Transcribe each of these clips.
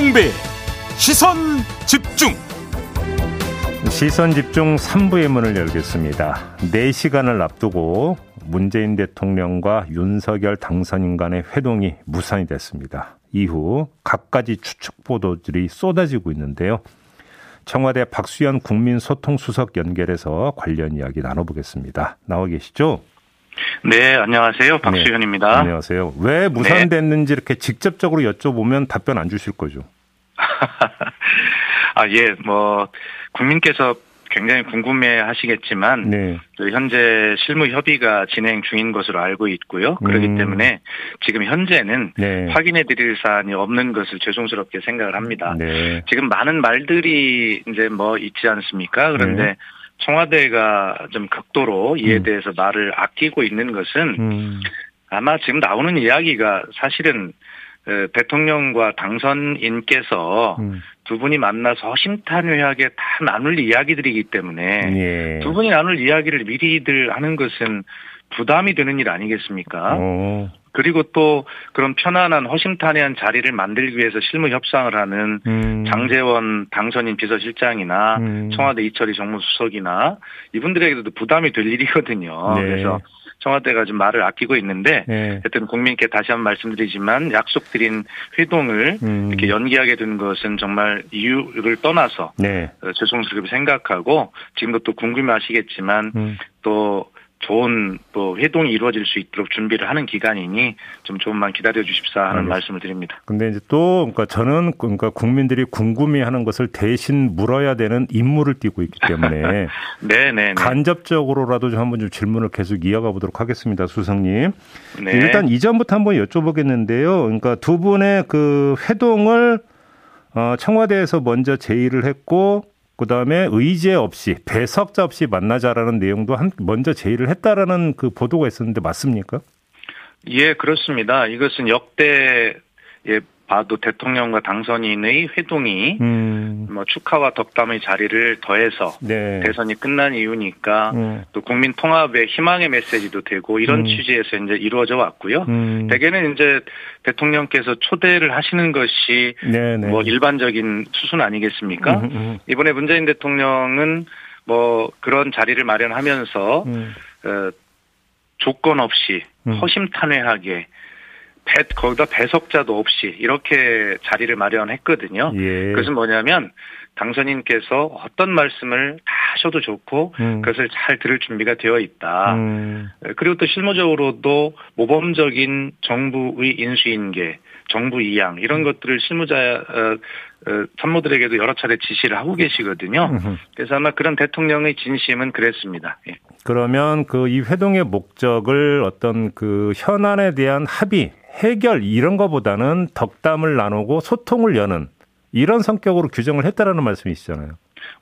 김종배 시선 집중 시선 집중 3부의 문을 열겠습니다. 4시간을 앞두고 문재인 대통령과 윤석열 당선인 간의 회동이 무산이 됐습니다. 이후 각가지 추측 보도들이 쏟아지고 있는데요. 청와대 박수현 국민소통수석 연결해서 관련 이야기 나눠보겠습니다. 나와 계시죠? 네, 안녕하세요. 박수현입니다. 네, 안녕하세요. 왜 무산됐는지 네. 이렇게 직접적으로 여쭤보면 답변 안 주실 거죠? 아, 예, 뭐, 국민께서 굉장히 궁금해 하시겠지만, 네. 현재 실무 협의가 진행 중인 것으로 알고 있고요. 그렇기 음. 때문에 지금 현재는 네. 확인해 드릴 사안이 없는 것을 죄송스럽게 생각을 합니다. 네. 지금 많은 말들이 이제 뭐 있지 않습니까? 그런데 네. 청와대가 좀 극도로 이에 음. 대해서 말을 아끼고 있는 것은 음. 아마 지금 나오는 이야기가 사실은 대통령과 당선인께서 음. 두 분이 만나서 허심탄회하게 다 나눌 이야기들이기 때문에 예. 두 분이 나눌 이야기를 미리들 하는 것은 부담이 되는 일 아니겠습니까? 오. 그리고 또 그런 편안한 허심탄회한 자리를 만들기 위해서 실무 협상을 하는 음. 장재원 당선인 비서실장이나 음. 청와대 이철희 정무수석이나 이분들에게도 부담이 될 일이거든요. 네. 그래서 청와대가 좀 말을 아끼고 있는데 네. 하여튼 국민께 다시 한 번 말씀드리지만 약속드린 회동을 음. 이렇게 연기하게 된 것은 정말 이유를 떠나서 네. 어, 죄송스럽게 생각하고 지금도 또 궁금해하시겠지만 음. 또 좋은 또 회동이 이루어질 수 있도록 준비를 하는 기간이니 좀 조금만 기다려 주십사 하는 알겠습니다. 말씀을 드립니다. 근데 이제 또 그러니까 저는 그러니까 국민들이 궁금해하는 것을 대신 물어야 되는 임무를 띠고 있기 때문에 네, 네, 네, 간접적으로라도 좀 한번 좀 질문을 계속 이어가 보도록 하겠습니다, 수석님. 네. 일단 이전부터 한번 여쭤보겠는데요. 그러니까 두 분의 그 회동을 어, 청와대에서 먼저 제의를 했고 그 다음에 의제 없이 배석자 없이 만나자라는 내용도 한 먼저 제의를 했다라는 그 보도가 있었는데 맞습니까? 예, 그렇습니다. 이것은 역대 예, 봐도 대통령과 당선인의 회동이 음. 뭐 축하와 덕담의 자리를 더해서 네. 대선이 끝난 이유니까 음. 또 국민 통합의 희망의 메시지도 되고 이런 음. 취지에서 이제 이루어져 왔고요. 음. 대개는 이제 대통령께서 초대를 하시는 것이 네네. 네. 뭐 일반적인 수순 아니겠습니까? 음, 음, 이번에 문재인 대통령은 뭐 그런 자리를 마련하면서 어, 조건 없이 허심탄회하게 배, 거기다 배석자도 없이 이렇게 자리를 마련했거든요. 예. 그것은 뭐냐면 당선인께서 어떤 말씀을 다 하셔도 좋고 음. 그것을 잘 들을 준비가 되어 있다. 음. 그리고 또 실무적으로도 모범적인 정부의 인수인계, 정부 이양 이런 것들을 실무자 어, 어, 참모들에게도 여러 차례 지시를 하고 계시거든요. 그래서 아마 그런 대통령의 진심은 그랬습니다. 예. 그러면 그 이 회동의 목적을 어떤 그 현안에 대한 합의 해결 이런 거보다는 덕담을 나누고 소통을 여는 이런 성격으로 규정을 했다라는 말씀이시잖아요.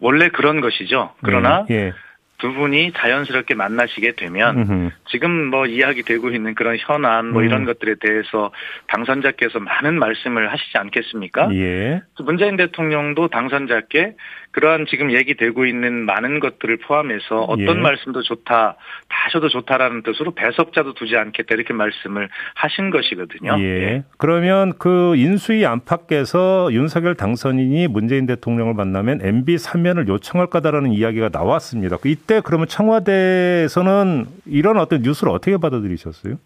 원래 그런 것이죠. 그러나 네, 예. 두 분이 자연스럽게 만나시게 되면 음흠. 지금 뭐 이야기되고 있는 그런 현안 뭐 음. 이런 것들에 대해서 당선자께서 많은 말씀을 하시지 않겠습니까? 예. 문재인 대통령도 당선자께 그러한 지금 얘기되고 있는 많은 것들을 포함해서 어떤 예. 말씀도 좋다, 다 하셔도 좋다라는 뜻으로 배석자도 두지 않겠다 이렇게 말씀을 하신 것이거든요. 예. 예. 그러면 그 인수위 안팎에서 윤석열 당선인이 문재인 대통령을 만나면 MB 사면을 요청할 거다라는 이야기가 나왔습니다. 이때 그러면 청와대에서는 이런 어떤 뉴스를 어떻게 받아들이셨어요?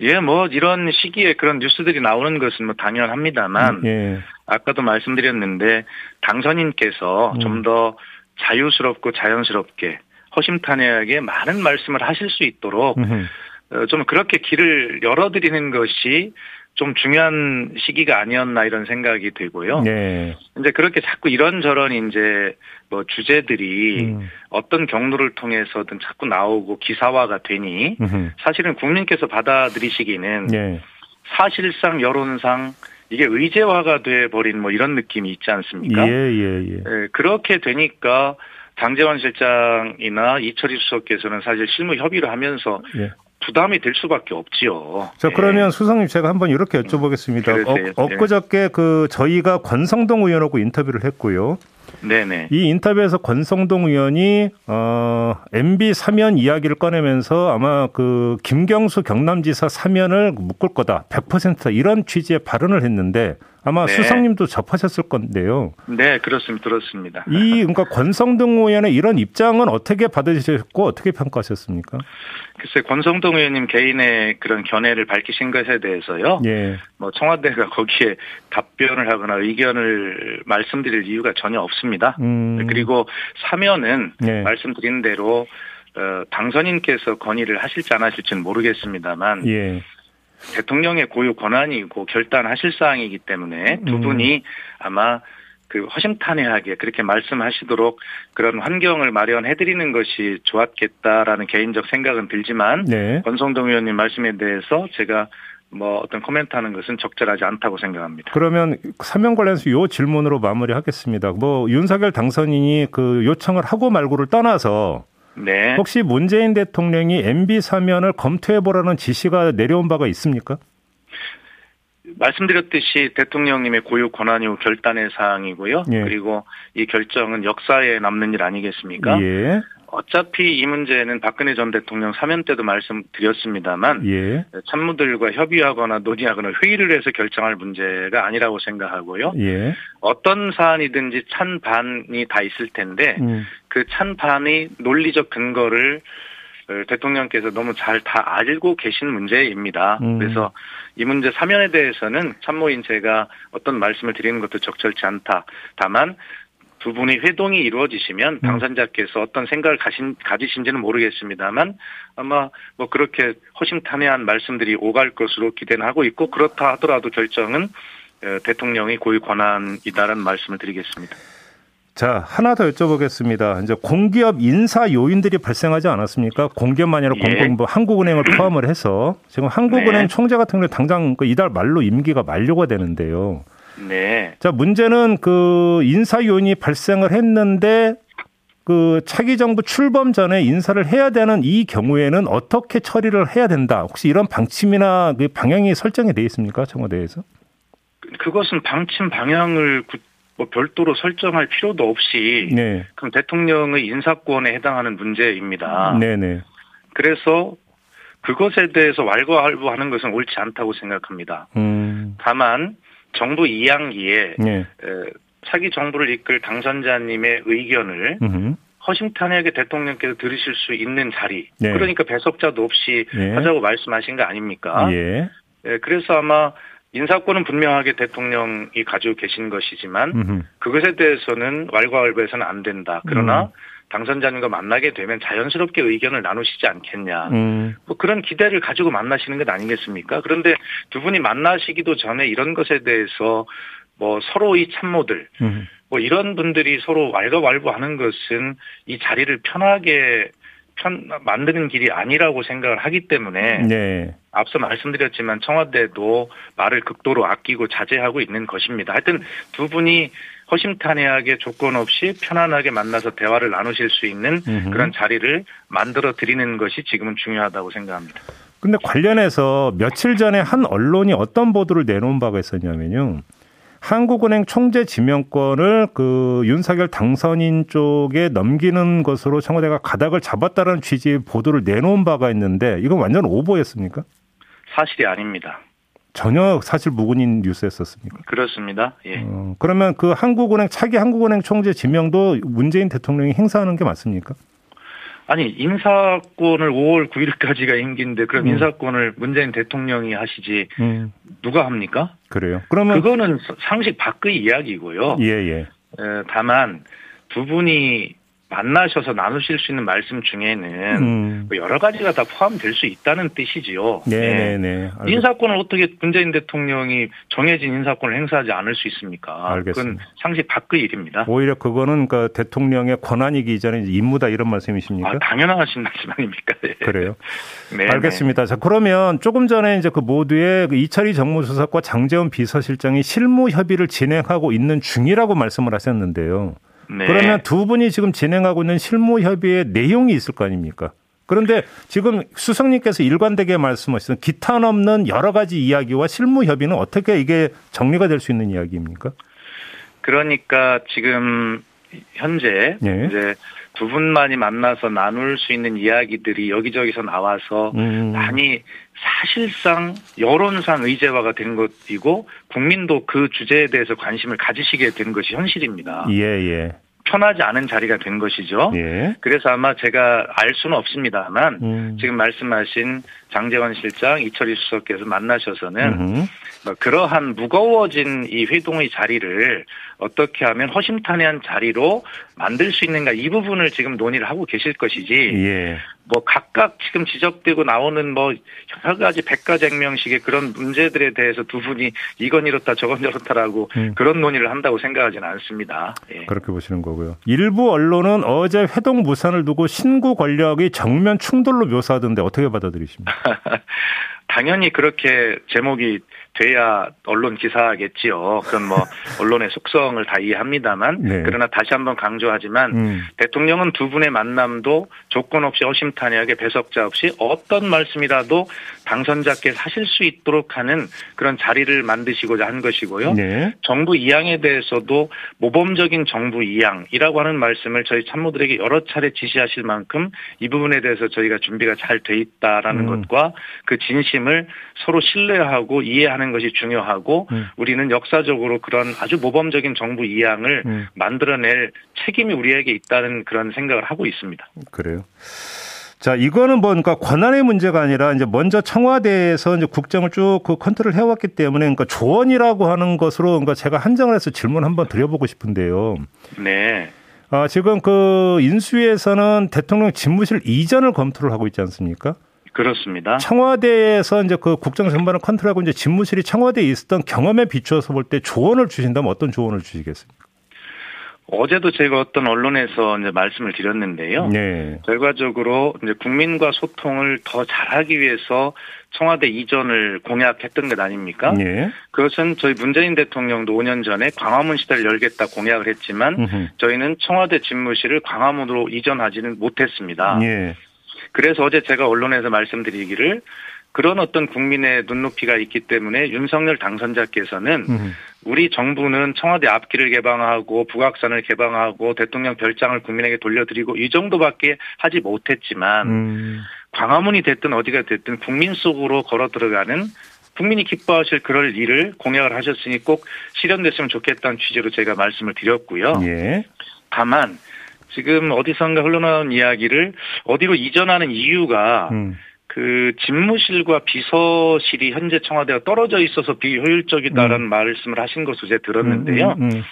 예, 뭐 이런 시기에 그런 뉴스들이 나오는 것은 뭐 당연합니다만 예. 아까도 말씀드렸는데 당선인께서 음. 좀더 자유스럽고 자연스럽게 허심탄회하게 많은 말씀을 하실 수 있도록 어, 좀 그렇게 길을 열어드리는 것이 좀 중요한 시기가 아니었나 이런 생각이 들고요. 네. 이제 그렇게 자꾸 이런저런 이제 뭐 주제들이 음. 어떤 경로를 통해서든 자꾸 나오고 기사화가 되니 음흠. 사실은 국민께서 받아들이시기는 네. 사실상 여론상 이게 의제화가 돼 버린 뭐 이런 느낌이 있지 않습니까? 예, 예, 예. 예 그렇게 되니까 장재원 실장이나 이철희 수석께서는 사실 실무 협의를 하면서 예. 부담이 될 수밖에 없지요. 자, 그러면 네. 수석님 제가 한번 이렇게 여쭤보겠습니다. 어, 엊그저께 그 저희가 권성동 의원하고 인터뷰를 했고요. 네네. 이 인터뷰에서 권성동 의원이 어 MB 사면 이야기를 꺼내면서 아마 그 김경수 경남지사 사면을 묶을 거다. 100%다. 이런 취지의 발언을 했는데 아마 네. 수석님도 접하셨을 건데요. 네, 그렇습니다. 들었습니다. 이 그러니까 권성동 의원의 이런 입장은 어떻게 받으셨고 어떻게 평가하셨습니까? 글쎄 권성동 의원님 개인의 그런 견해를 밝히신 것에 대해서요. 예. 뭐 청와대가 거기에 답변을 하거나 의견을 말씀드릴 이유가 전혀 없습니다. 음. 그리고 사면은 예. 말씀드린 대로 어, 당선인께서 건의를 하실지 안 하실지는 모르겠습니다만 예. 대통령의 고유 권한이고 결단하실 사항이기 때문에 두 음. 분이 아마 그 허심탄회하게 그렇게 말씀하시도록 그런 환경을 마련해 드리는 것이 좋았겠다라는 개인적 생각은 들지만 네. 권성동 의원님 말씀에 대해서 제가 뭐 어떤 코멘트 하는 것은 적절하지 않다고 생각합니다. 그러면 사명 관련해서 요 질문으로 마무리하겠습니다. 뭐 윤석열 당선인이 그 요청을 하고 말고를 떠나서 네. 혹시 문재인 대통령이 MB 사면을 검토해 보라는 지시가 내려온 바가 있습니까? 말씀드렸듯이 대통령님의 고유 권한이고 결단의 사항이고요. 예. 그리고 이 결정은 역사에 남는 일 아니겠습니까? 예. 어차피 이 문제는 박근혜 전 대통령 사면 때도 말씀드렸습니다만 예. 참모들과 협의하거나 논의하거나 회의를 해서 결정할 문제가 아니라고 생각하고요. 예. 어떤 사안이든지 찬반이 다 있을 텐데 음. 그 찬반의 논리적 근거를 어, 대통령께서 너무 잘 다 알고 계신 문제입니다. 음. 그래서 이 문제 사면에 대해서는 참모인 제가 어떤 말씀을 드리는 것도 적절치 않다. 다만 두 분이 회동이 이루어지시면 음. 당선자께서 어떤 생각을 가신, 가지신지는 모르겠습니다만 아마 뭐 그렇게 허심탄회한 말씀들이 오갈 것으로 기대는 하고 있고 그렇다 하더라도 결정은 어, 대통령의 고유 권한이다라는 말씀을 드리겠습니다. 자, 하나 더 여쭤보겠습니다. 이제 공기업 인사 요인들이 발생하지 않았습니까? 공기업만 아니라 예. 공공부 한국은행을 포함을 해서 지금 한국은행 네. 총재 같은 경우 당장 그 이달 말로 임기가 만료가 되는데요. 네. 자, 문제는 그 인사 요인이 발생을 했는데 그 차기 정부 출범 전에 인사를 해야 되는 이 경우에는 어떻게 처리를 해야 된다. 혹시 이런 방침이나 그 방향이 설정이 돼 있습니까? 청와대에서? 그것은 방침 방향을 뭐 별도로 설정할 필요도 없이 네. 그럼 대통령의 인사권에 해당하는 문제입니다. 네네. 네. 그래서 그것에 대해서 왈가왈부하는 것은 옳지 않다고 생각합니다. 음. 다만 정부 2학기에 네. 차기 정부를 이끌 당선자님의 의견을 음흠. 허심탄회하게 대통령께서 들으실 수 있는 자리. 네. 그러니까 배석자도 없이 네. 하자고 말씀하신 거 아닙니까? 예. 네, 그래서 아마 인사권은 분명하게 대통령이 가지고 계신 것이지만 음흠. 그것에 대해서는 왈가왈부해서는 안 된다. 그러나 음. 당선자님과 만나게 되면 자연스럽게 의견을 나누시지 않겠냐. 음. 뭐 그런 기대를 가지고 만나시는 것 아니겠습니까? 그런데 두 분이 만나시기도 전에 이런 것에 대해서 뭐 서로의 참모들, 음. 뭐 이런 분들이 서로 왈가왈부하는 것은 이 자리를 편하게 편 만드는 길이 아니라고 생각을 하기 때문에 네. 앞서 말씀드렸지만 청와대도 말을 극도로 아끼고 자제하고 있는 것입니다. 하여튼 두 분이 허심탄회하게 조건 없이 편안하게 만나서 대화를 나누실 수 있는 음흠. 그런 자리를 만들어 드리는 것이 지금은 중요하다고 생각합니다. 근데 관련해서 며칠 전에 한 언론이 어떤 보도를 내놓은 바가 있었냐면요. 한국은행 총재 지명권을 그 윤석열 당선인 쪽에 넘기는 것으로 청와대가 가닥을 잡았다는 취지의 보도를 내놓은 바가 있는데 이건 완전 오보였습니까? 사실이 아닙니다. 전혀 사실 무근인 뉴스였었습니까? 그렇습니다. 예. 어, 그러면 그 한국은행 차기 한국은행 총재 지명도 문재인 대통령이 행사하는 게 맞습니까? 아니 인사권을 5월 9일까지가 임기인데 그럼 음. 인사권을 문재인 대통령이 하시지 음. 누가 합니까? 그래요. 그러면 그거는 상식 밖의 이야기고요. 예 예. 에, 다만 두 분이 만나셔서 나누실 수 있는 말씀 중에는 음. 뭐 여러 가지가 다 포함될 수 있다는 뜻이지요. 네네네. 네. 네. 인사권을 어떻게 문재인 대통령이 정해진 인사권을 행사하지 않을 수 있습니까? 알겠습니다. 그건 상식 밖의 일입니다. 오히려 그거는 그 대통령의 권한이기 이전에 임무다 이런 말씀이십니까? 아, 당연하신 말씀 아닙니까? 네. 그래요. 네. 알겠습니다. 자 그러면 조금 전에 이제 그 모두의 그 이철희 정무수석과 장재원 비서실장이 실무 협의를 진행하고 있는 중이라고 말씀을 하셨는데요. 네. 그러면 두 분이 지금 진행하고 있는 실무 협의의 내용이 있을 거 아닙니까? 그런데 지금 수석님께서 일관되게 말씀하신 기타 넘는 여러 가지 이야기와 실무 협의는 어떻게 이게 정리가 될 수 있는 이야기입니까? 그러니까 지금 현재 예. 이제 두 분만이 만나서 나눌 수 있는 이야기들이 여기저기서 나와서 음. 많이 사실상 여론상 의제화가 된 것이고 국민도 그 주제에 대해서 관심을 가지시게 된 것이 현실입니다. 예, 예. 편하지 않은 자리가 된 것이죠. 예. 그래서 아마 제가 알 수는 없습니다만 음. 지금 말씀하신 장재원 실장, 이철희 수석께서 만나셔서는 뭐 그러한 무거워진 이 회동의 자리를 어떻게 하면 허심탄회한 자리로 만들 수 있는가 이 부분을 지금 논의를 하고 계실 것이지 예. 뭐 각각 지금 지적되고 나오는 뭐 여러 가지 백가쟁명식의 그런 문제들에 대해서 두 분이 이건 이렇다 저건 저렇다라고 음. 그런 논의를 한다고 생각하지는 않습니다. 예. 그렇게 보시는 거고요. 일부 언론은 어제 회동 무산을 두고 신구 권력이 정면 충돌로 묘사하던데 어떻게 받아들이십니까? 당연히 그렇게 제목이 돼야 언론 기사겠지요. 그건 뭐 언론의 속성을 다 이해합니다만 네. 그러나 다시 한번 강조하지만 음. 대통령은 두 분의 만남도 조건 없이 어심탄회하게 배석자 없이 어떤 말씀이라도 당선자께 하실 수 있도록 하는 그런 자리를 만드시고자 한 것이고요. 네. 정부 이양에 대해서도 모범적인 정부 이양이라고 하는 말씀을 저희 참모들에게 여러 차례 지시하실 만큼 이 부분에 대해서 저희가 준비가 잘 돼 있다라는 음. 것과 그 진심을 서로 신뢰하고 이해하는 것이 중요하고 음. 우리는 역사적으로 그런 아주 모범적인 정부 이양을 음. 만들어낼 책임이 우리에게 있다는 그런 생각을 하고 있습니다. 그래요. 자, 이거는 뭔가 그러니까 권한의 문제가 아니라 이제 먼저 청와대에서 이제 국정을 쭉 그 컨트롤 해왔기 때문에 그러니까 조언이라고 하는 것으로 그러니까 제가 한정을 해서 질문 한번 드려보고 싶은데요. 네. 아, 지금 그 인수위에서는 대통령 집무실 이전을 검토를 하고 있지 않습니까? 그렇습니다. 청와대에서 이제 그 국정 전반을 컨트롤하고 이제 집무실이 청와대에 있었던 경험에 비추어서 볼 때 조언을 주신다면 어떤 조언을 주시겠습니까? 어제도 제가 어떤 언론에서 이제 말씀을 드렸는데요. 네. 결과적으로 이제 국민과 소통을 더 잘하기 위해서 청와대 이전을 공약했던 것 아닙니까? 네. 그것은 저희 문재인 대통령도 5년 전에 광화문 시대를 열겠다 공약을 했지만 음흠. 저희는 청와대 집무실을 광화문으로 이전하지는 못했습니다. 네. 그래서 어제 제가 언론에서 말씀드리기를 그런 어떤 국민의 눈높이가 있기 때문에 윤석열 당선자께서는 음. 우리 정부는 청와대 앞길을 개방하고 북악산을 개방하고 대통령 별장을 국민에게 돌려드리고 이 정도밖에 하지 못했지만 음. 광화문이 됐든 어디가 됐든 국민 속으로 걸어 들어가는 국민이 기뻐하실 그럴 일을 공약을 하셨으니 꼭 실현됐으면 좋겠다는 취지로 제가 말씀을 드렸고요. 예. 다만 지금 어디선가 흘러나온 이야기를 어디로 이전하는 이유가 음. 그 집무실과 비서실이 현재 청와대가 떨어져 있어서 비효율적이다라는 음. 말씀을 하신 것으로 제가 들었는데요. 음, 음, 음.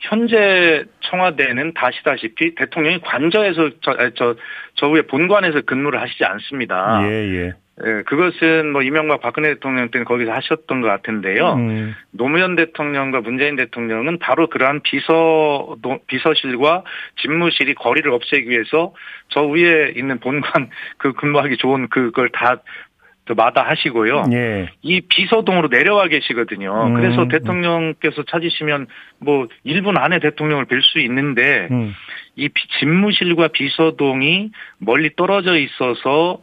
현재 청와대는 다시다시피 대통령이 관저에서 저, 저, 저 위에 본관에서 근무를 하시지 않습니다. 예, 예. 예, 그것은 뭐 이명박 박근혜 대통령 때는 거기서 하셨던 것 같은데요. 음. 노무현 대통령과 문재인 대통령은 바로 그러한 비서 비서실과 집무실이 거리를 없애기 위해서 저 위에 있는 본관 그 근무하기 좋은 그걸 다 마다 하시고요. 예. 이 비서동으로 내려와 계시거든요. 음. 그래서 대통령께서 찾으시면 뭐 1분 안에 대통령을 뵐 수 있는데 음. 이 집무실과 비서동이 멀리 떨어져 있어서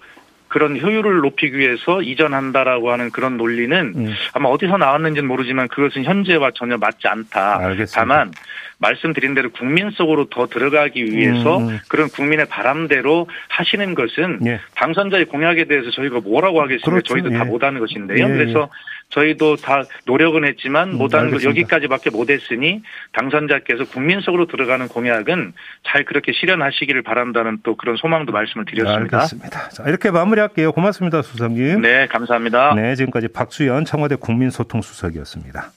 그런 효율을 높이기 위해서 이전한다라고 하는 그런 논리는 음. 아마 어디서 나왔는지는 모르지만 그것은 현재와 전혀 맞지 않다. 알겠습니다. 다만 말씀드린 대로 국민 속으로 더 들어가기 위해서 음. 그런 국민의 바람대로 하시는 것은 예. 당선자의 공약에 대해서 저희가 뭐라고 하겠습니까? 그렇죠. 저희도 예. 다 못하는 것인데요. 예. 그래서 저희도 다 노력은 했지만 음, 못하는 것 여기까지밖에 못했으니 당선자께서 국민 속으로 들어가는 공약은 잘 그렇게 실현하시기를 바란다는 또 그런 소망도 말씀을 드렸습니다. 알겠습니다. 자, 이렇게 마무리할게요. 고맙습니다, 수석님. 네, 감사합니다. 네, 지금까지 박수현 청와대 국민소통수석이었습니다.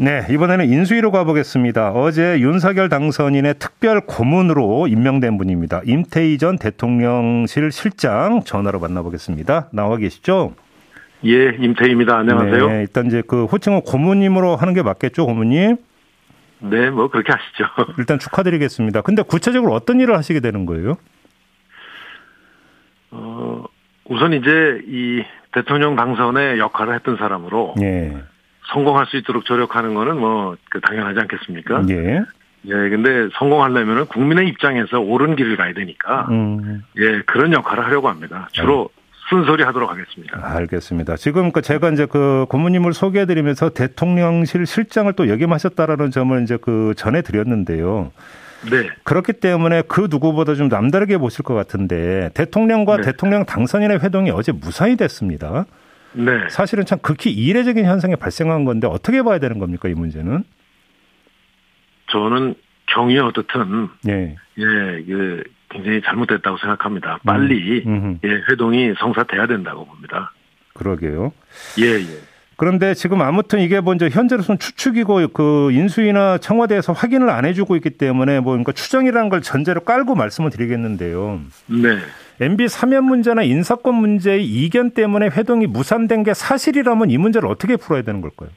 네, 이번에는 인수위로 가보겠습니다. 어제 윤석열 당선인의 특별 고문으로 임명된 분입니다. 임태희 전 대통령실 실장 전화로 만나보겠습니다. 나와 계시죠? 예, 임태희입니다. 안녕하세요. 네, 일단 이제 그 호칭은 고문님으로 하는 게 맞겠죠, 고문님? 네, 뭐 그렇게 하시죠. 일단 축하드리겠습니다. 근데 구체적으로 어떤 일을 하시게 되는 거예요? 어, 우선 이제 이 대통령 당선의 역할을 했던 사람으로 예. 성공할 수 있도록 조력하는 거는 뭐그 당연하지 않겠습니까? 예. 예, 근데 성공하려면은 국민의 입장에서 옳은 길을 가야 되니까, 음. 예, 그런 역할을 하려고 합니다. 주로 네. 순소리 하도록 하겠습니다. 알겠습니다. 지금 그 제가 이제 그 고모님을 소개해드리면서 대통령실 실장을 또 역임하셨다라는 점을 이제 그 전해드렸는데요. 네. 그렇기 때문에 그 누구보다 좀 남다르게 보실 것 같은데 대통령과 네. 대통령 당선인의 회동이 어제 무사히 됐습니다. 네. 사실은 참 극히 이례적인 현상이 발생한 건데 어떻게 봐야 되는 겁니까 이 문제는? 저는 경위 어떻든 예, 예, 그 굉장히 잘못됐다고 생각합니다. 빨리 음. 예, 회동이 성사돼야 된다고 봅니다. 그러게요. 예, 예. 그런데 지금 아무튼 이게 먼저 뭐 현재로서는 추측이고 그 인수위나 청와대에서 확인을 안 해주고 있기 때문에 뭐 그러니까 추정이라는 걸 전제로 깔고 말씀을 드리겠는데요. 네. MB 사면 문제나 인사권 문제의 이견 때문에 회동이 무산된 게 사실이라면 이 문제를 어떻게 풀어야 되는 걸까요?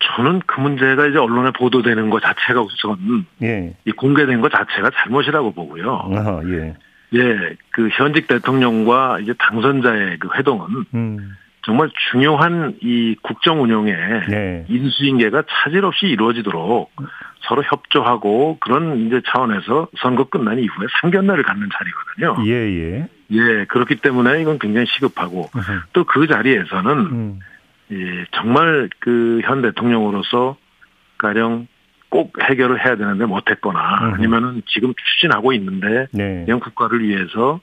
저는 그 문제가 이제 언론에 보도되는 것 자체가 우선 예. 이 공개된 것 자체가 잘못이라고 보고요. 아하, 예. 예, 그 현직 대통령과 이제 당선자의 그 회동은 음. 정말 중요한 이 국정 운영에 네. 인수인계가 차질 없이 이루어지도록 서로 협조하고 그런 이제 차원에서 선거 끝난 이후에 상견례를 갖는 자리거든요. 예, 예. 예, 그렇기 때문에 이건 굉장히 시급하고 또 그 자리에서는 음. 예, 정말 그 현 대통령으로서 가령 꼭 해결을 해야 되는데 못했거나 아니면은 지금 추진하고 있는데 네. 이런 국가를 위해서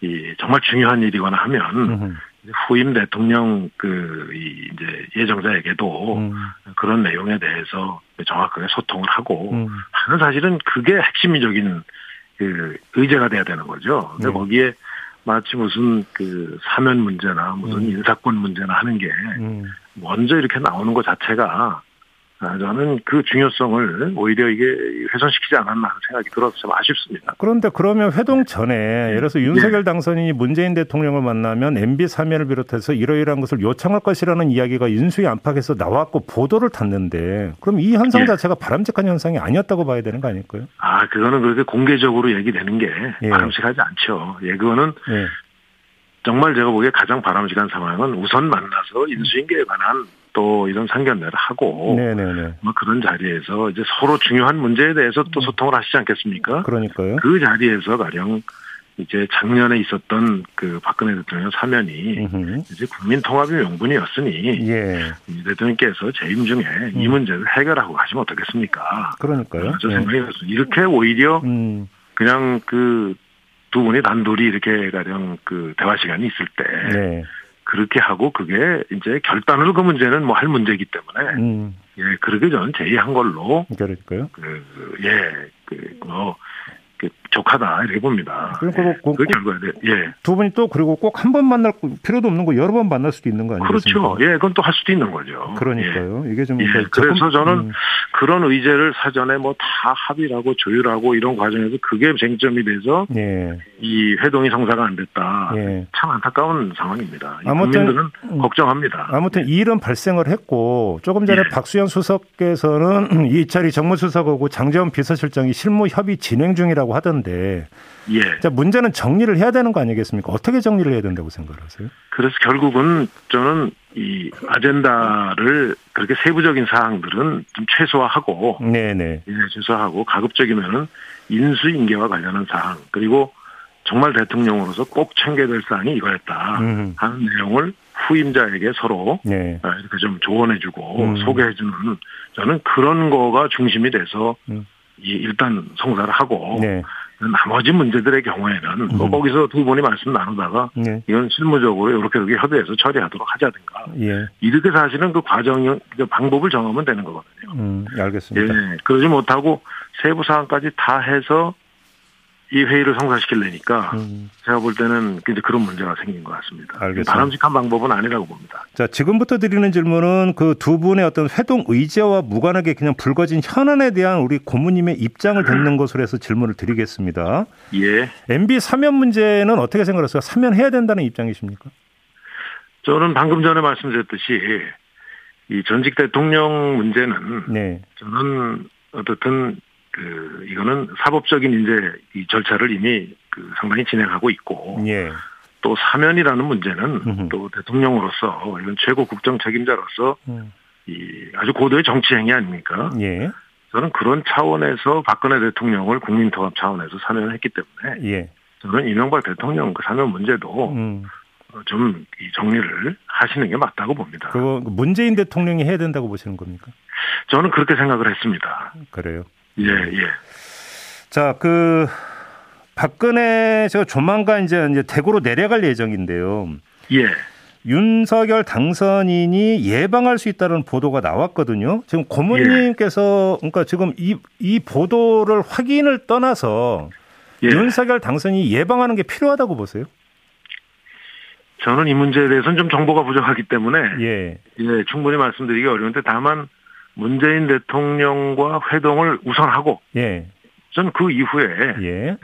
이 정말 중요한 일이거나 하면 후임 대통령 그 이제 예정자에게도 음. 그런 내용에 대해서 정확하게 소통을 하고 음. 하는 사실은 그게 핵심적인 그 의제가 돼야 되는 거죠. 근데 네. 거기에 마치 무슨 그 사면 문제나 무슨 음. 인사권 문제나 하는 게 음. 먼저 이렇게 나오는 것 자체가 아, 저는 그 중요성을 오히려 이게 훼손시키지 않았나 하는 생각이 들어서 좀 아쉽습니다. 그런데 그러면 회동 전에 예를 들어서 윤석열 네. 당선인이 문재인 대통령을 만나면 MB 사면을 비롯해서 이러이러한 것을 요청할 것이라는 이야기가 인수위 안팎에서 나왔고 보도를 탔는데 그럼 이 현상 네. 자체가 바람직한 현상이 아니었다고 봐야 되는 거 아닐까요? 아 그거는 그렇게 공개적으로 얘기되는 게 예. 바람직하지 않죠. 예, 그거는 예. 정말 제가 보기에 가장 바람직한 상황은 우선 만나서 인수인계에 관한 또 이런 상견례를 하고 네네네. 뭐 그런 자리에서 이제 서로 중요한 문제에 대해서 또 음. 소통을 하시지 않겠습니까? 그러니까 그 자리에서 가령 이제 작년에 있었던 그 박근혜 대통령 사면이 으흠. 이제 국민 통합의 명분이었으니 예. 대통령께서 재임 중에 음. 이 문제를 해결하고 가시면 어떻겠습니까? 그러니까요. 저 생각이 네. 이렇게 오히려 음. 그냥 그 두 분이 단둘이 이렇게 가령 그 대화 시간이 있을 때 네. 그렇게 하고 그게 이제 결단으로 그 문제는 뭐 할 문제이기 때문에 음. 예 그렇게 저는 제의한 걸로 그러니까요. 그, 예, 그 뭐 적하다 이렇게 봅니다. 그리고 예, 그, 그 결과에 예. 두 분이 또 그리고 꼭 한 번 만날 필요도 없는 거 여러 번 만날 수도 있는 거 아니겠습니까? 그렇죠. 예, 그건 또 할 수도 있는 거죠. 그러니까요. 예. 이게 좀 예. 그래서 저는 음. 그런 의제를 사전에 뭐 다 합의하고 조율하고 이런 과정에서 그게 쟁점이 돼서 예. 이 회동이 성사가 안 됐다. 예. 참 안타까운 상황입니다. 아무튼 국민들은 음. 걱정합니다. 아무튼 이 일은 발생을 했고 조금 전에 예. 박수현 수석께서는 이 자리 정무수석하고 장재원 비서실장이 실무 협의 진행 중이라고 하던 데 예. 자, 문제는 정리를 해야 되는 거 아니겠습니까? 어떻게 정리를 해야 된다고 생각하세요? 그래서 결국은 저는 이 아젠다를 그렇게 세부적인 사항들은 좀 최소화하고 네네. 예, 최소화하고 가급적이면은 인수인계와 관련한 사항 그리고 정말 대통령으로서 꼭 챙겨야 될 사항이 이거였다 음. 하는 내용을 후임자에게 서로 네. 아, 이렇게 좀 조언해주고 음. 소개해주는 저는 그런 거가 중심이 돼서 음. 일단 성사를 하고 네. 나머지 문제들의 경우에는 뭐 음. 거기서 두 분이 말씀 나누다가 네. 이건 실무적으로 이렇게 이렇게 협의해서 처리하도록 하자든가 예. 이렇게 사실은 그 과정 그 방법을 정하면 되는 거거든요. 음, 알겠습니다. 예, 그러지 못하고 세부 사항까지 다 해서 이 회의를 성사시키려니까 음. 제가 볼 때는 이제 그런 문제가 생긴 것 같습니다. 알겠습니다. 바람직한 방법은 아니라고 봅니다. 자, 지금부터 드리는 질문은 그 두 분의 어떤 회동 의제와 무관하게 그냥 불거진 현안에 대한 우리 고모님의 입장을 듣는 것으로 해서 질문을 드리겠습니다. 예. MB 사면 문제는 어떻게 생각하세요? 사면해야 된다는 입장이십니까? 저는 방금 전에 말씀드렸듯이 이 전직 대통령 문제는 네. 저는 어떻든 그 이거는 사법적인 이제 이 절차를 이미 그 상당히 진행하고 있고 예. 또 사면이라는 문제는 음흠. 또 대통령으로서 이건 최고 국정 책임자로서 음. 이 아주 고도의 정치 행위 아닙니까? 예. 저는 그런 차원에서 박근혜 대통령을 국민통합 차원에서 사면을 했기 때문에 예. 저는 이명박 대통령 그 사면 문제도 음. 좀 정리를 하시는 게 맞다고 봅니다. 그거 문재인 대통령이 해야 된다고 보시는 겁니까? 저는 그렇게 생각을 했습니다. 그래요? 예, 예. 자, 그 박근혜 저 조만간 이제 이제 대구로 내려갈 예정인데요. 예. 윤석열 당선인이 예방할 수 있다는 보도가 나왔거든요. 지금 고모님께서 그러니까 지금 이, 이 보도를 확인을 떠나서 예. 윤석열 당선인이 예방하는 게 필요하다고 보세요? 저는 이 문제에 대해서는 좀 정보가 부족하기 때문에 예, 예 충분히 말씀드리기 어려운데 다만 문재인 대통령과 회동을 우선하고 예. 전그 이후에 예.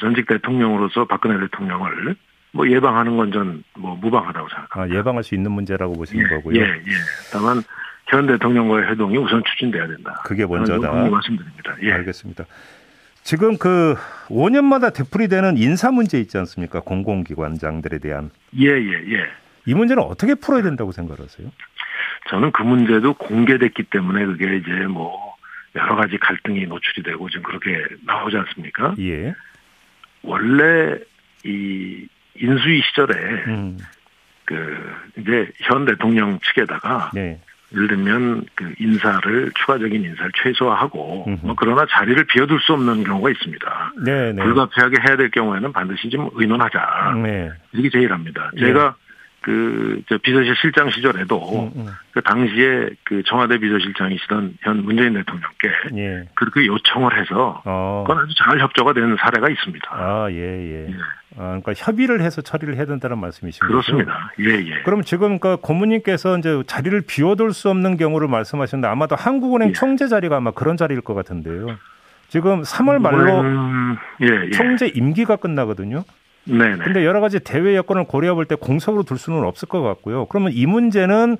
전직 대통령으로서 박근혜 대통령을 뭐 예방하는 건 전 뭐 무방하다고 생각합니다. 아, 예방할 수 있는 문제라고 보시는 예, 거고요. 예, 예. 다만 현 대통령과의 회동이 우선 추진돼야 된다. 그게 먼저다. 말씀드립니다. 예. 알겠습니다. 지금 그 5년마다 되풀이 되는 인사 문제 있지 않습니까? 공공기관장들에 대한. 예, 예, 예. 이 문제는 어떻게 풀어야 된다고 생각하세요? 저는 그 문제도 공개됐기 때문에 그게 이제 뭐 여러 가지 갈등이 노출이 되고 지금 그렇게 나오지 않습니까? 예. 원래 이 인수위 시절에 음. 그 이제 현 대통령 측에다가 네. 예를 들면 그 인사를 추가적인 인사를 최소화하고 음흠. 뭐 그러나 자리를 비워둘 수 없는 경우가 있습니다. 네, 네. 불가피하게 해야 될 경우에는 반드시 좀 의논하자. 네. 이게 제일합니다. 네. 제가 그, 저, 비서실 실장 시절에도, 음, 음. 그 당시에 그 청와대 비서실장이시던 현 문재인 대통령께 예. 그렇게 요청을 해서, 어. 그건 아주 잘 협조가 되는 사례가 있습니다. 아, 예, 예. 예. 아, 그러니까 협의를 해서 처리를 해야 된다는 말씀이신 거죠? 그렇습니다. 예, 예. 그럼 지금 그 고모님께서 이제 자리를 비워둘 수 없는 경우를 말씀하셨는데 아마도 한국은행 예. 총재 자리가 아마 그런 자리일 것 같은데요. 지금 3월 말로 음, 예, 예. 총재 임기가 끝나거든요. 네. 근데 여러 가지 대외 여건을 고려해 볼 때 공석으로 둘 수는 없을 것 같고요. 그러면 이 문제는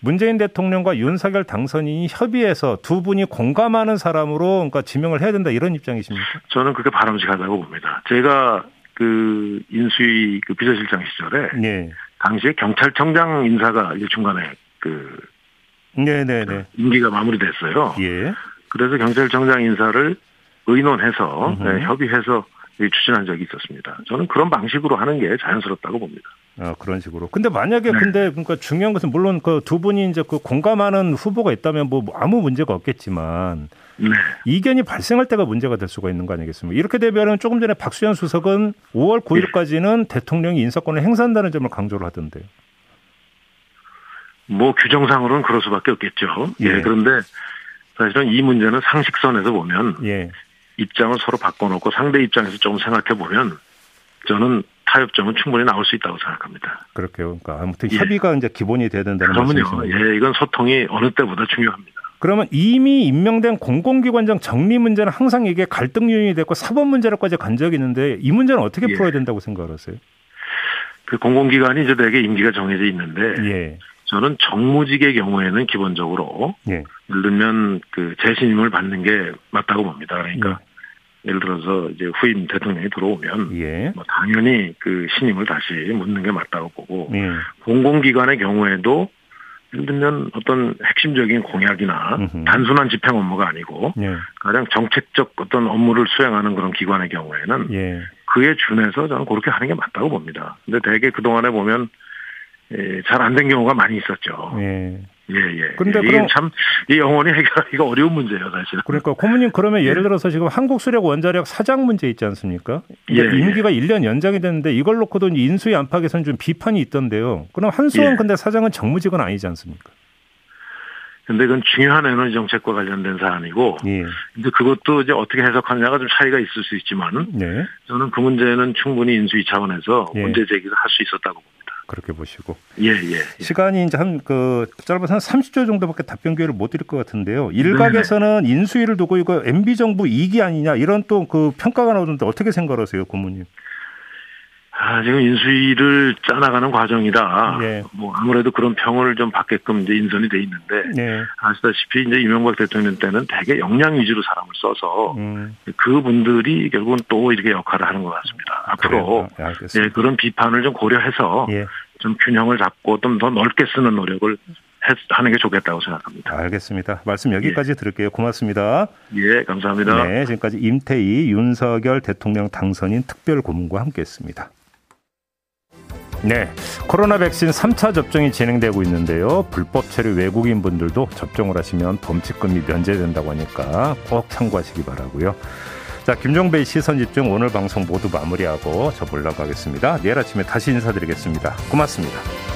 문재인 대통령과 윤석열 당선인이 협의해서 두 분이 공감하는 사람으로 그러니까 지명을 해야 된다 이런 입장이십니까? 저는 그게 바람직하다고 봅니다. 제가 그 인수위 그 비서실장 시절에 네. 당시에 경찰청장 인사가 이제 중간에 그 네네네 그 임기가 마무리됐어요. 예. 그래서 경찰청장 인사를 의논해서 네, 협의해서 추진한 적이 있었습니다. 저는 그런 방식으로 하는 게 자연스럽다고 봅니다. 아, 그런 식으로. 근데 만약에 네. 근데 그러니까 중요한 것은 물론 그 두 분이 이제 그 공감하는 후보가 있다면 뭐 아무 문제가 없겠지만 네. 이견이 발생할 때가 문제가 될 수가 있는 거 아니겠습니까? 이렇게 되면 조금 전에 박수현 수석은 5월 9일까지는 네. 대통령이 인사권을 행사한다는 점을 강조를 하던데요. 뭐 규정상으로는 그럴 수밖에 없겠죠. 예. 예. 그런데 사실은 이 문제는 상식선에서 보면 예. 입장을 서로 바꿔놓고 상대 입장에서 조금 생각해 보면 저는 타협점은 충분히 나올 수 있다고 생각합니다. 그렇게요. 그러니까 아무튼 예. 협의가 이제 기본이 돼야 된다는 말씀이시죠. 예, 이건 소통이 어느 때보다 중요합니다. 그러면 이미 임명된 공공기관장 정리 문제는 항상 이게 갈등 요인이 됐고 사법 문제로까지 간 적이 있는데 이 문제는 어떻게 예. 풀어야 된다고 생각하세요? 그 공공기관이 이제 대개 임기가 정해져 있는데 예. 저는 정무직의 경우에는 기본적으로 예. 들면 그 재신임을 받는 게 맞다고 봅니다. 그러니까 예. 예를 들어서 이제 후임 대통령이 들어오면 예. 뭐 당연히 그 신임을 다시 묻는 게 맞다고 보고 예. 공공기관의 경우에도 예를 들면 어떤 핵심적인 공약이나 음흠. 단순한 집행 업무가 아니고 예. 가장 정책적 어떤 업무를 수행하는 그런 기관의 경우에는 예. 그에 준해서 저는 그렇게 하는 게 맞다고 봅니다. 근데 대개 그동안에 보면 예, 잘안 된 경우가 많이 있었죠. 예. 예, 예. 그런데 그럼 참이 영원히 해결하기가 어려운 문제예요, 사실. 그러니까 고모님 그러면 예를 예. 들어서 지금 한국수력 원자력 사장 문제 있지 않습니까? 예, 임기가 예. 1년 연장이 됐는데 이걸 놓고도 인수위 안팎에서는 좀 비판이 있던데요. 그럼 한수원 예. 근데 사장은 정무직은 아니지 않습니까? 근데 그건 중요한 에너지 정책과 관련된 사안이고, 예. 이제 그것도 이제 어떻게 해석하느냐가 좀 차이가 있을 수 있지만, 네. 저는 그 문제는 충분히 인수위 차원에서 예. 문제 제기를 할 수 있었다고 봅니다. 그렇게 보시고. 예, 예. 예. 시간이 이제 한 그 짧아서 한 30초 정도밖에 답변 기회를 못 드릴 것 같은데요. 일각에서는 네네. 인수위를 두고 이거 MB 정부 이기 아니냐 이런 또 그 평가가 나오는데 어떻게 생각하세요, 고모님? 아, 지금 인수위를 짜나가는 과정이라, 예. 뭐, 아무래도 그런 평을 좀 받게끔 이제 인선이 돼 있는데, 예. 아시다시피 이제 이명박 대통령 때는 대개 역량 위주로 사람을 써서, 음. 그분들이 결국은 또 이렇게 역할을 하는 것 같습니다. 앞으로, 네, 예, 그런 비판을 좀 고려해서, 예. 좀 균형을 잡고 좀 더 넓게 쓰는 노력을 하는 게 좋겠다고 생각합니다. 알겠습니다. 말씀 여기까지 예. 들을게요. 고맙습니다. 예, 감사합니다. 네, 지금까지 임태희 윤석열 대통령 당선인 특별 고문과 함께했습니다. 네. 코로나 백신 3차 접종이 진행되고 있는데요. 불법 체류 외국인 분들도 접종을 하시면 범칙금이 면제된다고 하니까 꼭 참고하시기 바라고요. 자, 김종배의 시선 집중 오늘 방송 모두 마무리하고 저 물러가겠습니다. 내일 아침에 다시 인사드리겠습니다. 고맙습니다.